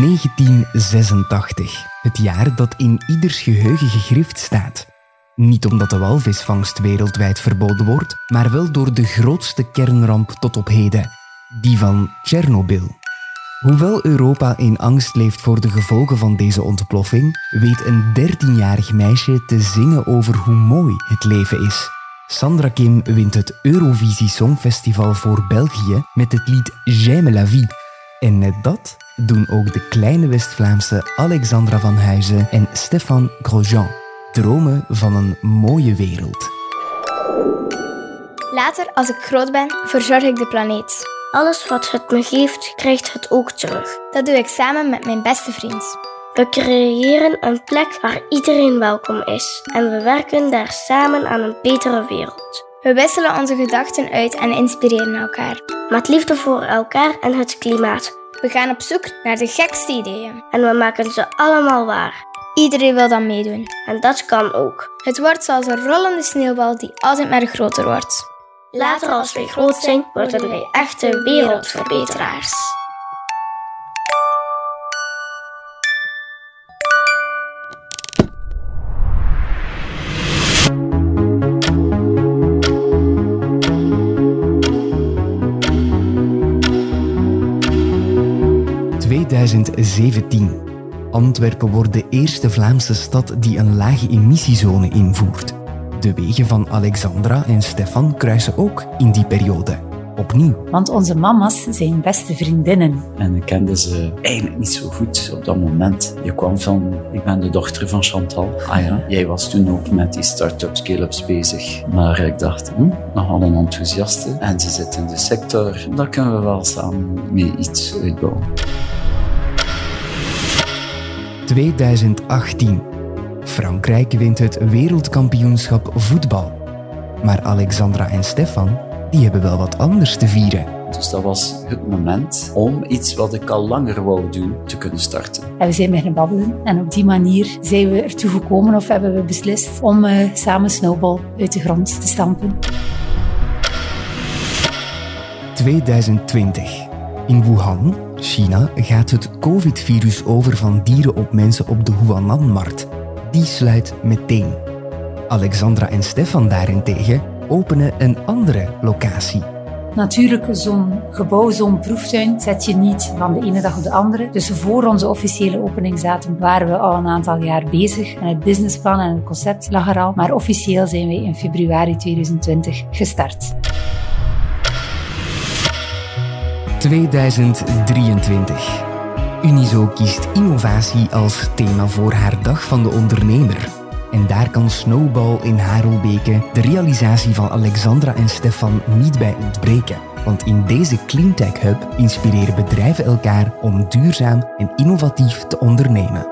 1986. Het jaar dat in ieders geheugen gegrift staat. Niet omdat de walvisvangst wereldwijd verboden wordt, maar wel door de grootste kernramp tot op heden, die van Tsjernobyl. Hoewel Europa in angst leeft voor de gevolgen van deze ontploffing, weet een 13-jarig meisje te zingen over hoe mooi het leven is. Sandra Kim wint het Eurovisie Songfestival voor België met het lied J'aime la vie. En net dat doen ook de kleine West-Vlaamse Alexandra van Huizen en Stefan Grosjean. Dromen van een mooie wereld. Later, als ik groot ben, verzorg ik de planeet. Alles wat het me geeft, krijgt het ook terug. Dat doe ik samen met mijn beste vriend. We creëren een plek waar iedereen welkom is en we werken daar samen aan een betere wereld. We wisselen onze gedachten uit en inspireren elkaar. Met liefde voor elkaar en het klimaat. We gaan op zoek naar de gekste ideeën. En we maken ze allemaal waar. Iedereen wil dan meedoen. En dat kan ook. Het wordt zoals een rollende sneeuwbal die altijd maar groter wordt. Later als wij groot zijn, worden wij echte wereldverbeteraars. ...2017. Antwerpen wordt de eerste Vlaamse stad die een lage emissiezone invoert. De wegen van Alexandra en Stefan kruisen ook in die periode. Opnieuw. Want onze mama's zijn beste vriendinnen. En ik kende ze eigenlijk niet zo goed op dat moment. Je kwam van, ik ben de dochter van Chantal. Ah ja, jij was toen ook met die start-up scale-ups bezig. Maar ik dacht, hm, nogal een enthousiaste. En ze zit in de sector. Daar kunnen we wel samen mee iets uitbouwen. 2018. Frankrijk wint het wereldkampioenschap voetbal. Maar Alexandra en Stefan, die hebben wel wat anders te vieren. Dus dat was het moment om iets wat ik al langer wou doen te kunnen starten. En we zijn beginnen babbelen en op die manier zijn we ertoe gekomen of hebben we beslist om uh, samen Snowball uit de grond te stampen. 2020. In Wuhan, China, gaat het COVID-virus over van dieren op mensen op de Huanan-markt die sluit meteen. Alexandra en Stefan daarentegen openen een andere locatie. Natuurlijk, zo'n gebouw, zo'n proeftuin zet je niet van de ene dag op de andere. Dus voor onze officiële openingsdatum waren we al een aantal jaar bezig. En het businessplan en het concept lag er al. Maar officieel zijn wij in februari 2020 gestart. 2023. Unizo kiest innovatie als thema voor haar Dag van de Ondernemer. En daar kan Snowball in Harelbeke, de realisatie van Alexandra en Stefan, niet bij ontbreken. Want in deze Cleantech Hub inspireren bedrijven elkaar om duurzaam en innovatief te ondernemen.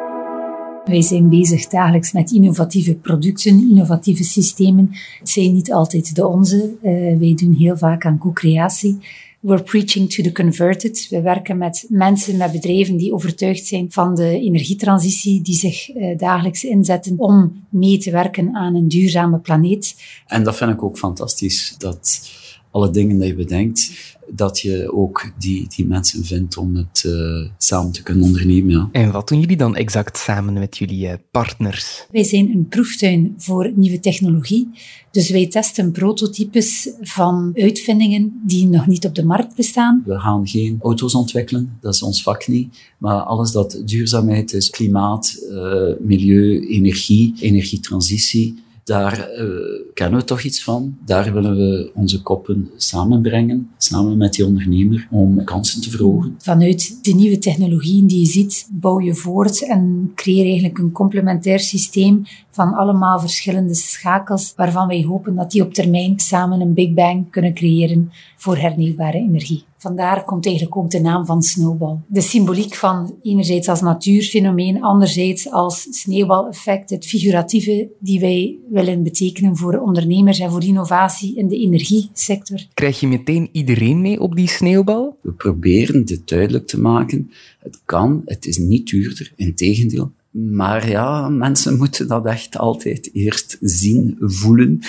Wij zijn bezig dagelijks met innovatieve producten, innovatieve systemen. Het zijn niet altijd de onze. Uh, wij doen heel vaak aan co-creatie. We're preaching to the converted. We werken met mensen, met bedrijven die overtuigd zijn van de energietransitie, die zich uh, dagelijks inzetten om mee te werken aan een duurzame planeet. En dat vind ik ook fantastisch, dat alle dingen die je bedenkt, dat je ook die, die mensen vindt om het uh, samen te kunnen ondernemen. Ja. En wat doen jullie dan exact samen met jullie uh, partners? Wij zijn een proeftuin voor nieuwe technologie. Dus wij testen prototypes van uitvindingen die nog niet op de markt bestaan. We gaan geen auto's ontwikkelen, dat is ons vak niet. Maar alles dat duurzaamheid is, klimaat, uh, milieu, energie, energietransitie, daar uh, kennen we toch iets van. Daar willen we onze koppen samenbrengen, samen met die ondernemer, om kansen te verhogen. Vanuit de nieuwe technologieën die je ziet, bouw je voort en creëer eigenlijk een complementair systeem van allemaal verschillende schakels, waarvan wij hopen dat die op termijn samen een Big Bang kunnen creëren voor hernieuwbare energie. Vandaar komt eigenlijk ook de naam van Snowball. De symboliek van enerzijds als natuurfenomeen, anderzijds als sneeuwbaleffect, het figuratieve die wij willen betekenen voor ondernemers en voor innovatie in de energiesector. Krijg je meteen iedereen mee op die sneeuwbal? We proberen dit duidelijk te maken. Het kan, het is niet duurder, in tegendeel. Maar ja, mensen moeten dat echt altijd eerst zien, voelen.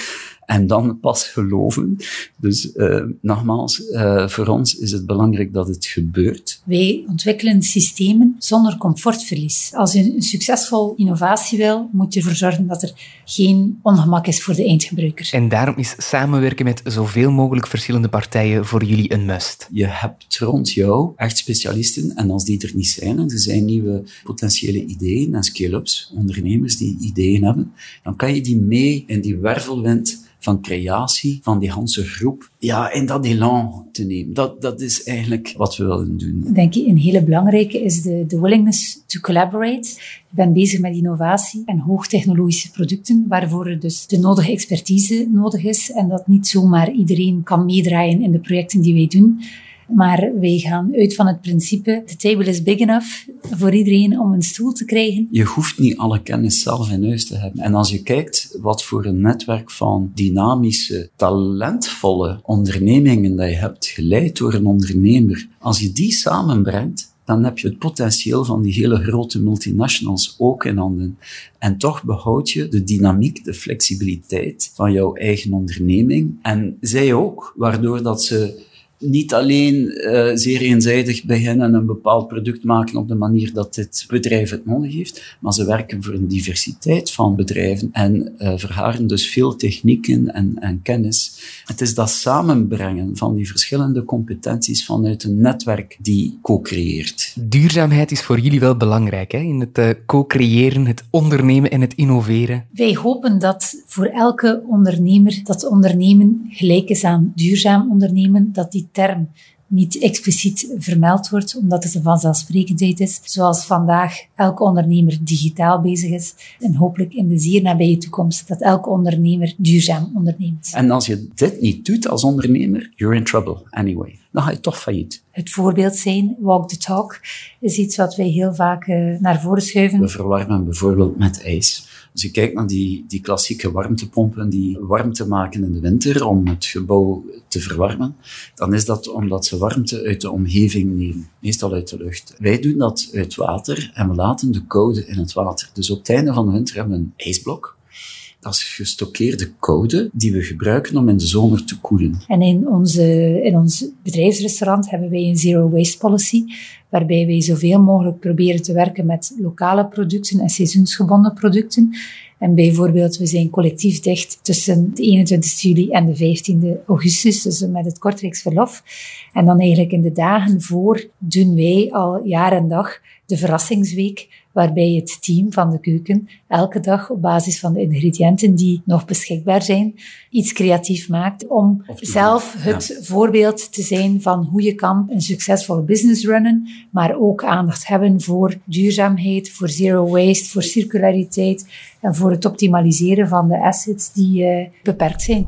En dan pas geloven. Dus uh, nogmaals, uh, voor ons is het belangrijk dat het gebeurt. Wij ontwikkelen systemen zonder comfortverlies. Als je een succesvol innovatie wil, moet je ervoor zorgen dat er geen ongemak is voor de eindgebruiker. En daarom is samenwerken met zoveel mogelijk verschillende partijen voor jullie een must. Je hebt rond jou echt specialisten en als die er niet zijn en er zijn nieuwe potentiële ideeën en scale-ups, ondernemers die ideeën hebben, dan kan je die mee in die wervelwind van creatie van die hele groep, ja, in dat elan te nemen. Dat, dat is eigenlijk wat we willen doen. Denk ik, een hele belangrijke is de, de willingness to collaborate. Je bent bezig met innovatie en hoogtechnologische producten, waarvoor er dus de nodige expertise nodig is en dat niet zomaar iedereen kan meedraaien in de projecten die wij doen. Maar wij gaan uit van het principe, de table is big enough voor iedereen om een stoel te krijgen. Je hoeft niet alle kennis zelf in huis te hebben. En als je kijkt wat voor een netwerk van dynamische, talentvolle ondernemingen dat je hebt, geleid door een ondernemer, als je die samenbrengt, dan heb je het potentieel van die hele grote multinationals ook in handen. En toch behoud je de dynamiek, de flexibiliteit van jouw eigen onderneming. En zij ook, waardoor dat ze niet alleen uh, zeer eenzijdig beginnen een bepaald product maken op de manier dat dit bedrijf het nodig heeft, maar ze werken voor een diversiteit van bedrijven en uh, verharen dus veel technieken en, en kennis. Het is dat samenbrengen van die verschillende competenties vanuit een netwerk die co-creëert. Duurzaamheid is voor jullie wel belangrijk hè? in het uh, co-creëren, het ondernemen en het innoveren. Wij hopen dat voor elke ondernemer dat ondernemen gelijk is aan duurzaam ondernemen, dat die term niet expliciet vermeld wordt, omdat het een vanzelfsprekendheid is. Zoals vandaag elke ondernemer digitaal bezig is. En hopelijk in de zeer nabije toekomst dat elke ondernemer duurzaam onderneemt. En als je dit niet doet als ondernemer, you're in trouble anyway. Dan ga je toch failliet. Het voorbeeld zijn, walk the talk, is iets wat wij heel vaak uh, naar voren schuiven. We verwarmen bijvoorbeeld met ijs. Als je kijkt naar die, die klassieke warmtepompen die warmte maken in de winter om het gebouw te verwarmen, dan is dat omdat ze warmte uit de omgeving nemen, meestal uit de lucht. Wij doen dat uit water en we laten de koude in het water. Dus op het einde van de winter hebben we een ijsblok. Is gestockeerde koude die we gebruiken om in de zomer te koelen. En in, onze, in ons bedrijfsrestaurant hebben wij een zero waste policy, waarbij wij zoveel mogelijk proberen te werken met lokale producten en seizoensgebonden producten. En bijvoorbeeld, we zijn collectief dicht tussen de 21 juli en de 15 augustus, dus met het Kortrijksverlof. En dan eigenlijk in de dagen voor doen wij al jaar en dag de verrassingsweek, waarbij het team van de keuken elke dag op basis van de ingrediënten die nog beschikbaar zijn, iets creatief maakt om zelf het voorbeeld te zijn van hoe je kan een succesvolle business runnen, maar ook aandacht hebben voor duurzaamheid, voor zero waste, voor circulariteit en voor het optimaliseren van de assets die uh, beperkt zijn.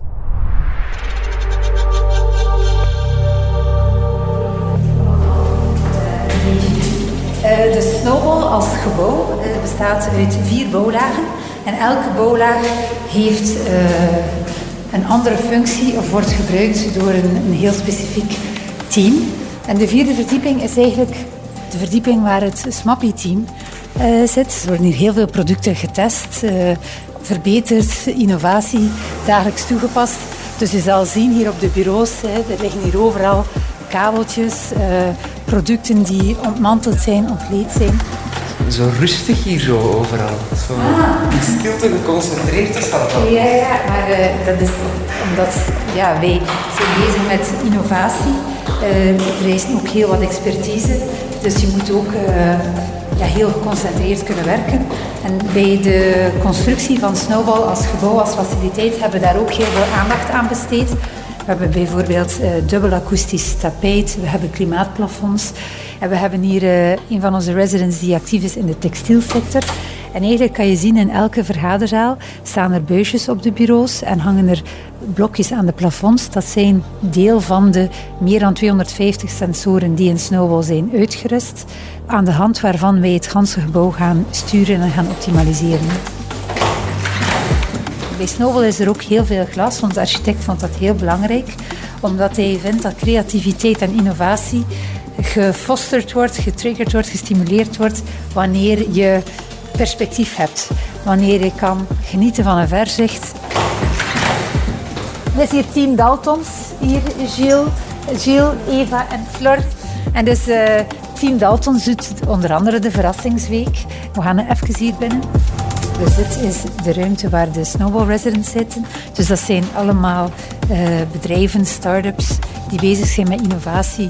Uh, de Snowball als gebouw uh, bestaat uit vier bouwlagen. En elke bouwlaag heeft uh, een andere functie of wordt gebruikt door een, een, heel specifiek team. En de vierde verdieping is eigenlijk de verdieping waar het SMAPI-team zit. Er worden hier heel veel producten getest, verbeterd, innovatie dagelijks toegepast. Dus je zal zien hier op de bureaus, hè, er liggen hier overal kabeltjes, producten die ontmanteld zijn, ontleed zijn. Zo rustig hier zo overal. Zo ah. in stilte geconcentreerd is dat Ja, ja, maar uh, dat is omdat ja, wij zijn bezig met innovatie. Uh, we vereisen ook heel wat expertise. Dus je moet ook ja, heel geconcentreerd kunnen werken. En bij de constructie van Snowball als gebouw, als faciliteit, hebben we daar ook heel veel aandacht aan besteed. We hebben bijvoorbeeld uh, dubbel akoestisch tapijt, we hebben klimaatplafonds en we hebben hier uh, een van onze residents die actief is in de textielsector. En eigenlijk kan je zien in elke vergaderzaal staan er buisjes op de bureaus en hangen er blokjes aan de plafonds. Dat zijn deel van de meer dan 250 sensoren die in Snowball zijn uitgerust, aan de hand waarvan wij het ganse gebouw gaan sturen en gaan optimaliseren. Bij Snowball is er ook heel veel glas. Onze architect vond dat heel belangrijk, omdat hij vindt dat creativiteit en innovatie gefosterd wordt, getriggerd wordt, gestimuleerd wordt wanneer je perspectief hebt. Wanneer je kan genieten van een verzicht. Dit is hier Team Daltons. Hier Gilles, Gilles Eva en Flor. En dus uh, Team Daltons doet onder andere de verrassingsweek. We gaan even hier binnen. Dus dit is de ruimte waar de Snowball Residents zitten. Dus dat zijn allemaal uh, bedrijven, start-ups die bezig zijn met innovatie.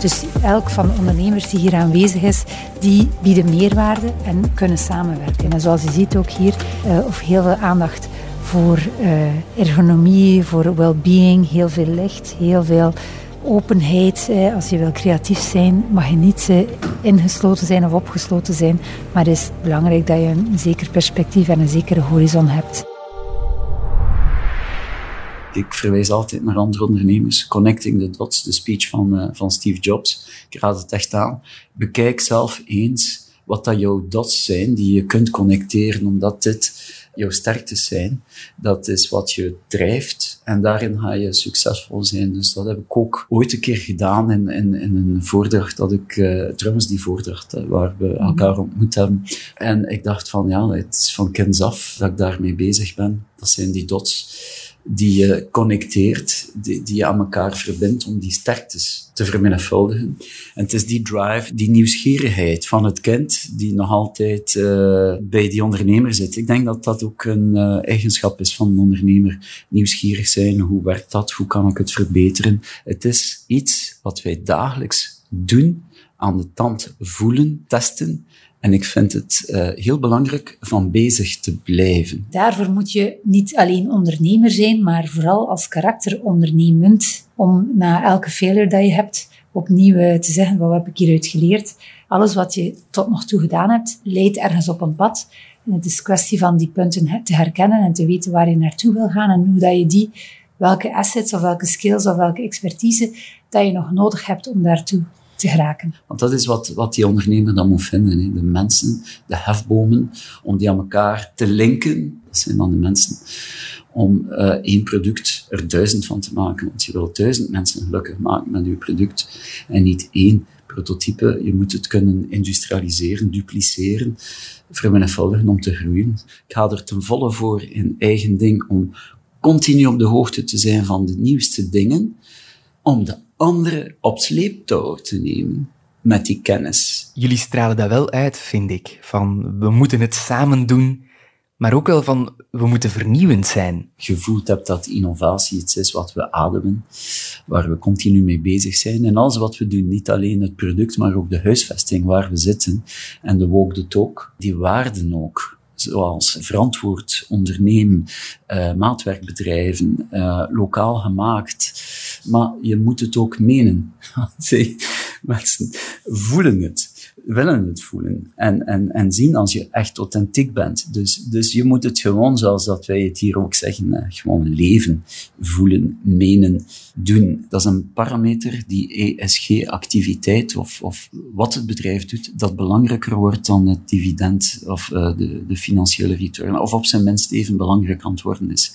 Dus elk van de ondernemers die hier aanwezig is, die bieden meerwaarde en kunnen samenwerken. En zoals je ziet ook hier, uh, of heel veel aandacht voor uh, ergonomie, voor well-being, heel veel licht, heel veel openheid. Als je wil creatief zijn, mag je niet ingesloten zijn of opgesloten zijn. Maar het is belangrijk dat je een zeker perspectief en een zekere horizon hebt. Ik verwijs altijd naar andere ondernemers. Connecting the dots, de speech van, uh, van Steve Jobs. Ik raad het echt aan. Bekijk zelf eens wat dat jouw dots zijn die je kunt connecteren, omdat dit jouw sterktes zijn. Dat is wat je drijft en daarin ga je succesvol zijn. Dus dat heb ik ook ooit een keer gedaan in, in, in een voordracht dat ik, uh, trouwens die voordracht uh, waar we mhm. elkaar ontmoet hebben. En ik dacht van ja, het is van kinds af dat ik daarmee bezig ben. Dat zijn die dots die je connecteert, die, die je aan elkaar verbindt om die sterktes te vermenigvuldigen. En het is die drive, die nieuwsgierigheid van het kind, die nog altijd uh, bij die ondernemer zit. Ik denk dat dat ook een uh, eigenschap is van een ondernemer. Nieuwsgierig zijn, hoe werkt dat, hoe kan ik het verbeteren? Het is iets wat wij dagelijks doen, aan de tand voelen, testen en ik vind het uh, heel belangrijk van bezig te blijven. Daarvoor moet je niet alleen ondernemer zijn, maar vooral als karakter ondernemend. Om na elke failure dat je hebt, opnieuw eh, te zeggen, wat heb ik hieruit geleerd? Alles wat je tot nog toe gedaan hebt, leidt ergens op een pad. En het is kwestie van die punten te herkennen en te weten waar je naartoe wil gaan en hoe dat je die, welke assets of welke skills of welke expertise dat je nog nodig hebt om daartoe te geraken. Want dat is wat, wat die ondernemer dan moet vinden. Hè. De mensen, de hefbomen, om die aan elkaar te linken. Dat zijn dan de mensen. Om uh, één product er duizend van te maken. Want je wilt duizend mensen gelukkig maken met je product. En niet één prototype. Je moet het kunnen industrialiseren, dupliceren, vermenigvuldigen om te groeien. Ik ga er ten volle voor in eigen ding om continu op de hoogte te zijn van de nieuwste dingen, om de anderen op sleeptouw te nemen met die kennis. Jullie stralen dat wel uit, vind ik. Van we moeten het samen doen, maar ook wel van we moeten vernieuwend zijn. Gevoeld hebt dat innovatie iets is wat we ademen, waar we continu mee bezig zijn. En alles wat we doen, niet alleen het product, maar ook de huisvesting waar we zitten en de walk the talk, die waarden ook zoals verantwoord ondernemen, uh, maatwerkbedrijven, uh, lokaal gemaakt. Maar je moet het ook menen. Mensen voelen het willen het voelen en, en, en zien als je echt authentiek bent. Dus, dus je moet het gewoon, zoals dat wij het hier ook zeggen, eh, gewoon leven, voelen, menen, doen. Dat is een parameter die ESG-activiteit of, of wat het bedrijf doet, dat belangrijker wordt dan het dividend of uh, de, de financiële return, of op zijn minst even belangrijk aan het worden is.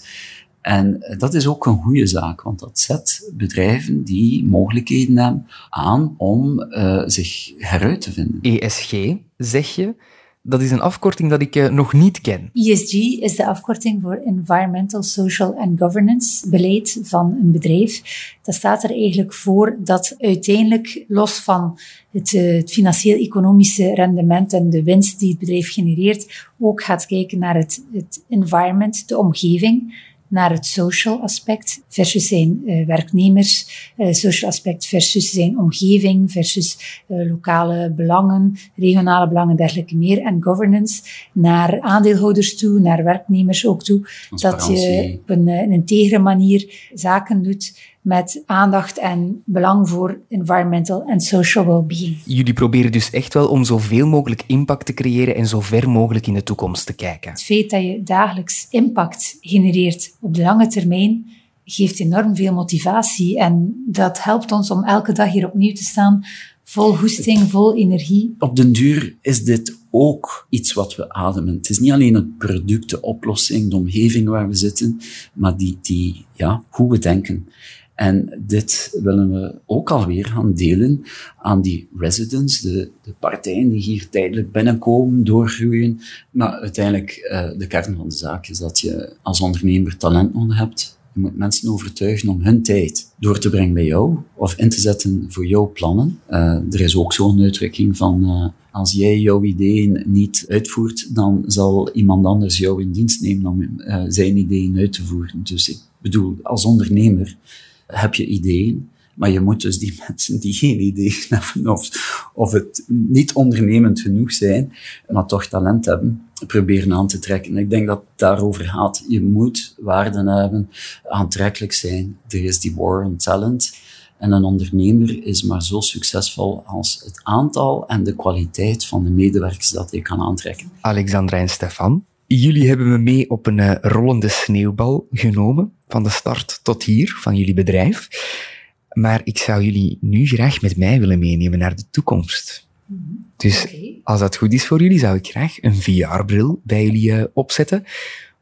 En dat is ook een goede zaak, want dat zet bedrijven die mogelijkheden hebben aan om uh, zich heruit te vinden. ESG, zeg je? Dat is een afkorting dat ik uh, nog niet ken. ESG is de afkorting voor Environmental, Social and Governance beleid van een bedrijf. Dat staat er eigenlijk voor dat uiteindelijk, los van het, uh, het financieel-economische rendement en de winst die het bedrijf genereert, ook gaat kijken naar het, het environment, de omgeving naar het social aspect versus zijn uh, werknemers, uh, social aspect versus zijn omgeving, versus uh, lokale belangen, regionale belangen, dergelijke meer. En governance naar aandeelhouders toe, naar werknemers ook toe. Dat je op een, een integere manier zaken doet met aandacht en belang voor environmental en social well-being. Jullie proberen dus echt wel om zoveel mogelijk impact te creëren en zo ver mogelijk in de toekomst te kijken. Het feit dat je dagelijks impact genereert op de lange termijn geeft enorm veel motivatie en dat helpt ons om elke dag hier opnieuw te staan vol hoesting, vol energie. Op den duur is dit ook iets wat we ademen. Het is niet alleen het product, de oplossing, de omgeving waar we zitten, maar die, die, ja, hoe we denken. En dit willen we ook alweer gaan delen aan die residents, de, de partijen die hier tijdelijk binnenkomen, doorgroeien. Maar uiteindelijk, uh, de kern van de zaak is dat je als ondernemer talent nodig hebt, Je moet mensen overtuigen om hun tijd door te brengen bij jou of in te zetten voor jouw plannen. Uh, er is ook zo'n uitdrukking van uh, als jij jouw ideeën niet uitvoert, dan zal iemand anders jou in dienst nemen om zijn ideeën uit te voeren. Dus ik bedoel, als ondernemer heb je ideeën, maar je moet dus die mensen die geen idee hebben of, het niet ondernemend genoeg zijn, maar toch talent hebben, proberen aan te trekken. Ik denk dat het daarover gaat. Je moet waarden hebben, aantrekkelijk zijn. Er is die war on talent. En een ondernemer is maar zo succesvol als het aantal en de kwaliteit van de medewerkers dat hij kan aantrekken. Alexandra en Stefan, jullie hebben me mee op een uh, rollende sneeuwbal genomen, van de start tot hier, van jullie bedrijf. Maar ik zou jullie nu graag met mij willen meenemen naar de toekomst. Dus als dat goed is voor jullie, zou ik graag een VR-bril bij jullie uh, opzetten.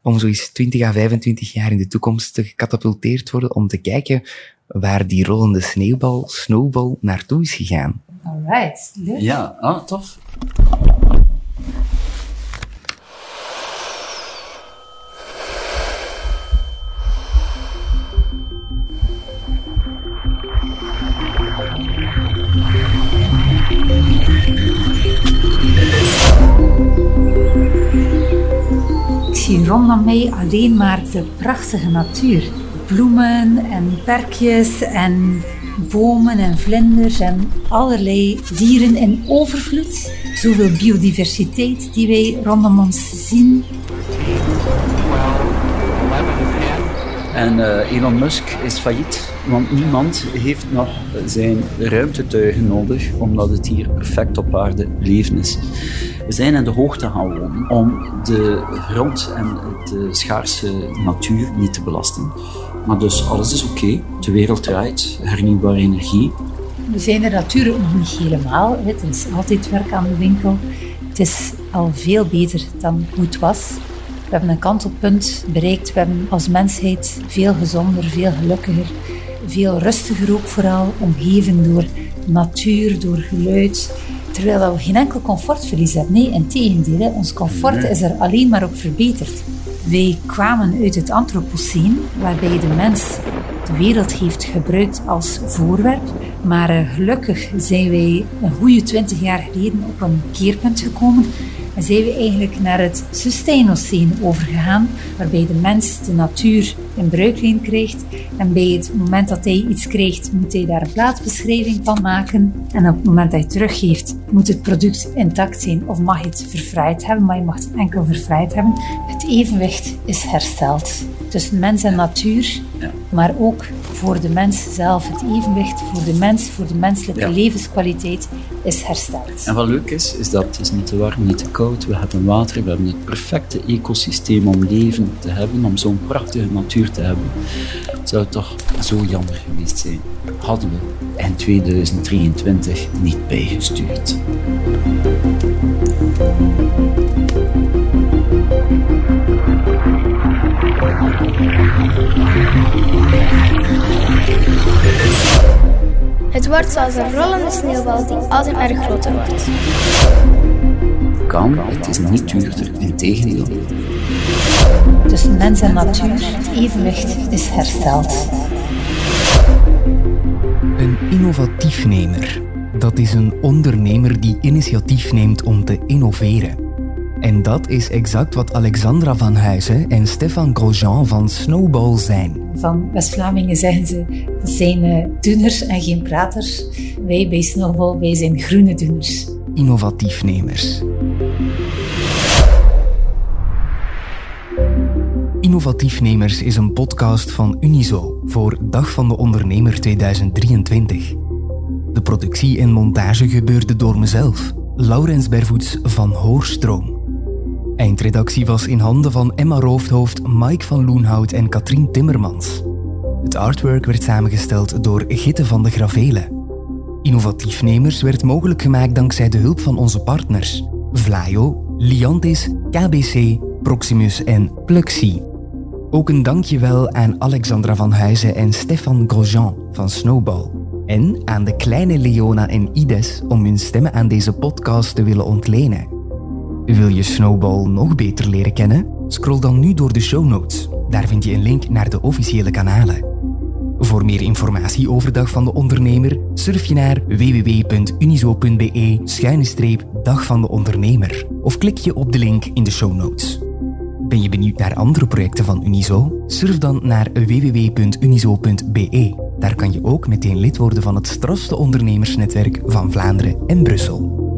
Om zoiets 20 à 25 jaar in de toekomst te gecatapulteerd worden. Om te kijken waar die rollende sneeuwbal, snowball, naartoe is gegaan. Alright, leuk. Ja, ah, tof. Rondom mij alleen maar de prachtige natuur. Bloemen en perkjes en bomen en vlinders en allerlei dieren in overvloed. Zoveel biodiversiteit die wij rondom ons zien. En uh, Elon Musk is failliet, want niemand heeft nog zijn ruimtetuigen nodig, omdat het hier perfect op aarde leven is. We zijn in de hoogte gaan wonen om de grond en de schaarse natuur niet te belasten. Maar dus alles is oké, de wereld draait, hernieuwbare energie. We zijn er natuurlijk nog niet helemaal. Er is altijd werk aan de winkel. Het is al veel beter dan hoe het was. We hebben een kantelpunt bereikt. We hebben als mensheid veel gezonder, veel gelukkiger, veel rustiger ook vooral, omgeven door natuur, door geluid. Terwijl we geen enkel comfortverlies hebben. Nee, in tegendeel, ons comfort is er alleen maar op verbeterd. Wij kwamen uit het Anthropoceen, waarbij de mens de wereld heeft gebruikt als voorwerp. Maar uh, gelukkig zijn wij een goede twintig jaar geleden op een keerpunt gekomen en zijn we eigenlijk naar het Sustainoceen overgegaan, waarbij de mens de natuur in bruikleen krijgt. En bij het moment dat hij iets krijgt, moet hij daar een plaatsbeschrijving van maken. En op het moment dat hij teruggeeft, moet het product intact zijn of mag je het verfraaid hebben, maar je mag het enkel verfraaid hebben. Het evenwicht is hersteld tussen mens en natuur, maar ook voor de mens zelf. Het evenwicht voor de mens, voor de menselijke Ja. levenskwaliteit is hersteld. En wat leuk is, is dat het is niet te warm, niet te koud. We hebben water, we hebben het perfecte ecosysteem om leven te hebben, om zo'n prachtige natuur te hebben. Het zou toch zo jammer geweest zijn, hadden we in 2023 niet bijgestuurd. Wordt zoals een rollende sneeuwbal die altijd maar groter wordt. Kan, het is niet duurder, integendeel. Tussen mens en natuur, het evenwicht is hersteld. Een innovatiefnemer. Dat is een ondernemer die initiatief neemt om te innoveren. En dat is exact wat Alexandra van Huizen en Stefan Grosjean van Snowball zijn. Van West-Vlamingen zeggen ze, dat zijn doeners en geen praters. Wij bij Snowball, wij zijn groene doeners. Innovatiefnemers. Innovatiefnemers is een podcast van Unizo voor Dag van de Ondernemer 2023. De productie en montage gebeurde door mezelf, Laurens Bervoets van Hoorstroom. Eindredactie was in handen van Emma Roofdhoofd, Mike van Loenhout en Katrien Timmermans. Het artwork werd samengesteld door Gitte van de Gravelen. Innovatiefnemers werd mogelijk gemaakt dankzij de hulp van onze partners Vlaio, Liantis, KBC, Proximus en Pluxee. Ook een dankjewel aan Alexandra van Huizen en Stefan Grosjean van Snowball. En aan de kleine Leona en Ides om hun stemmen aan deze podcast te willen ontlenen. Wil je Snowball nog beter leren kennen? Scroll dan nu door de show notes. Daar vind je een link naar de officiële kanalen. Voor meer informatie over Dag van de Ondernemer surf je naar www.unizo.be-dag van de ondernemer of klik je op de link in de show notes. Ben je benieuwd naar andere projecten van Unizo? Surf dan naar www.unizo.be. Daar kan je ook meteen lid worden van het strafste ondernemersnetwerk van Vlaanderen en Brussel.